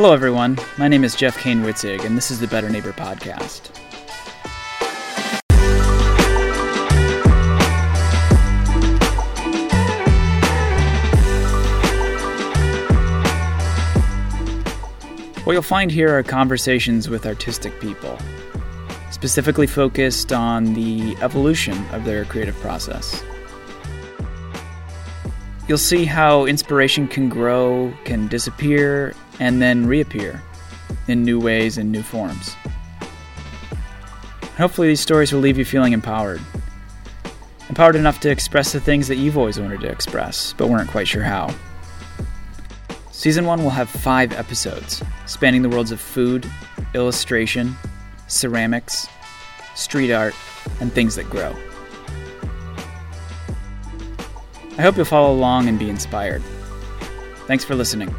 Hello, everyone. My name is Jeff Kane Witzig, and this is the Better Neighbor Podcast. What you'll find here are conversations with artistic people, specifically focused on the evolution of their creative process. You'll see how inspiration can grow, can disappear, and then reappear in new ways and new forms. Hopefully, these stories will leave you feeling empowered. Empowered enough to express the things that you've always wanted to express, but weren't quite sure how. Season 1 will have five episodes, spanning the worlds of food, illustration, ceramics, street art, and things that grow. I hope you'll follow along and be inspired. Thanks for listening.